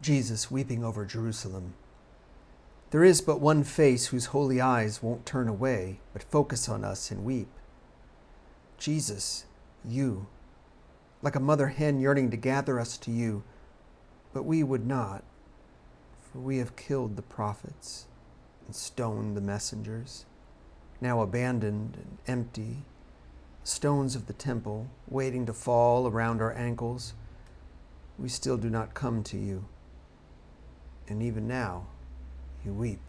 Jesus weeping over Jerusalem. There is but one face whose holy eyes won't turn away, but focus on us and weep. Jesus, you, like a mother hen yearning to gather us to you, but we would not, for we have killed the prophets and stoned the messengers, now abandoned and empty, stones of the temple waiting to fall around our ankles. We still do not come to you and even now you weep.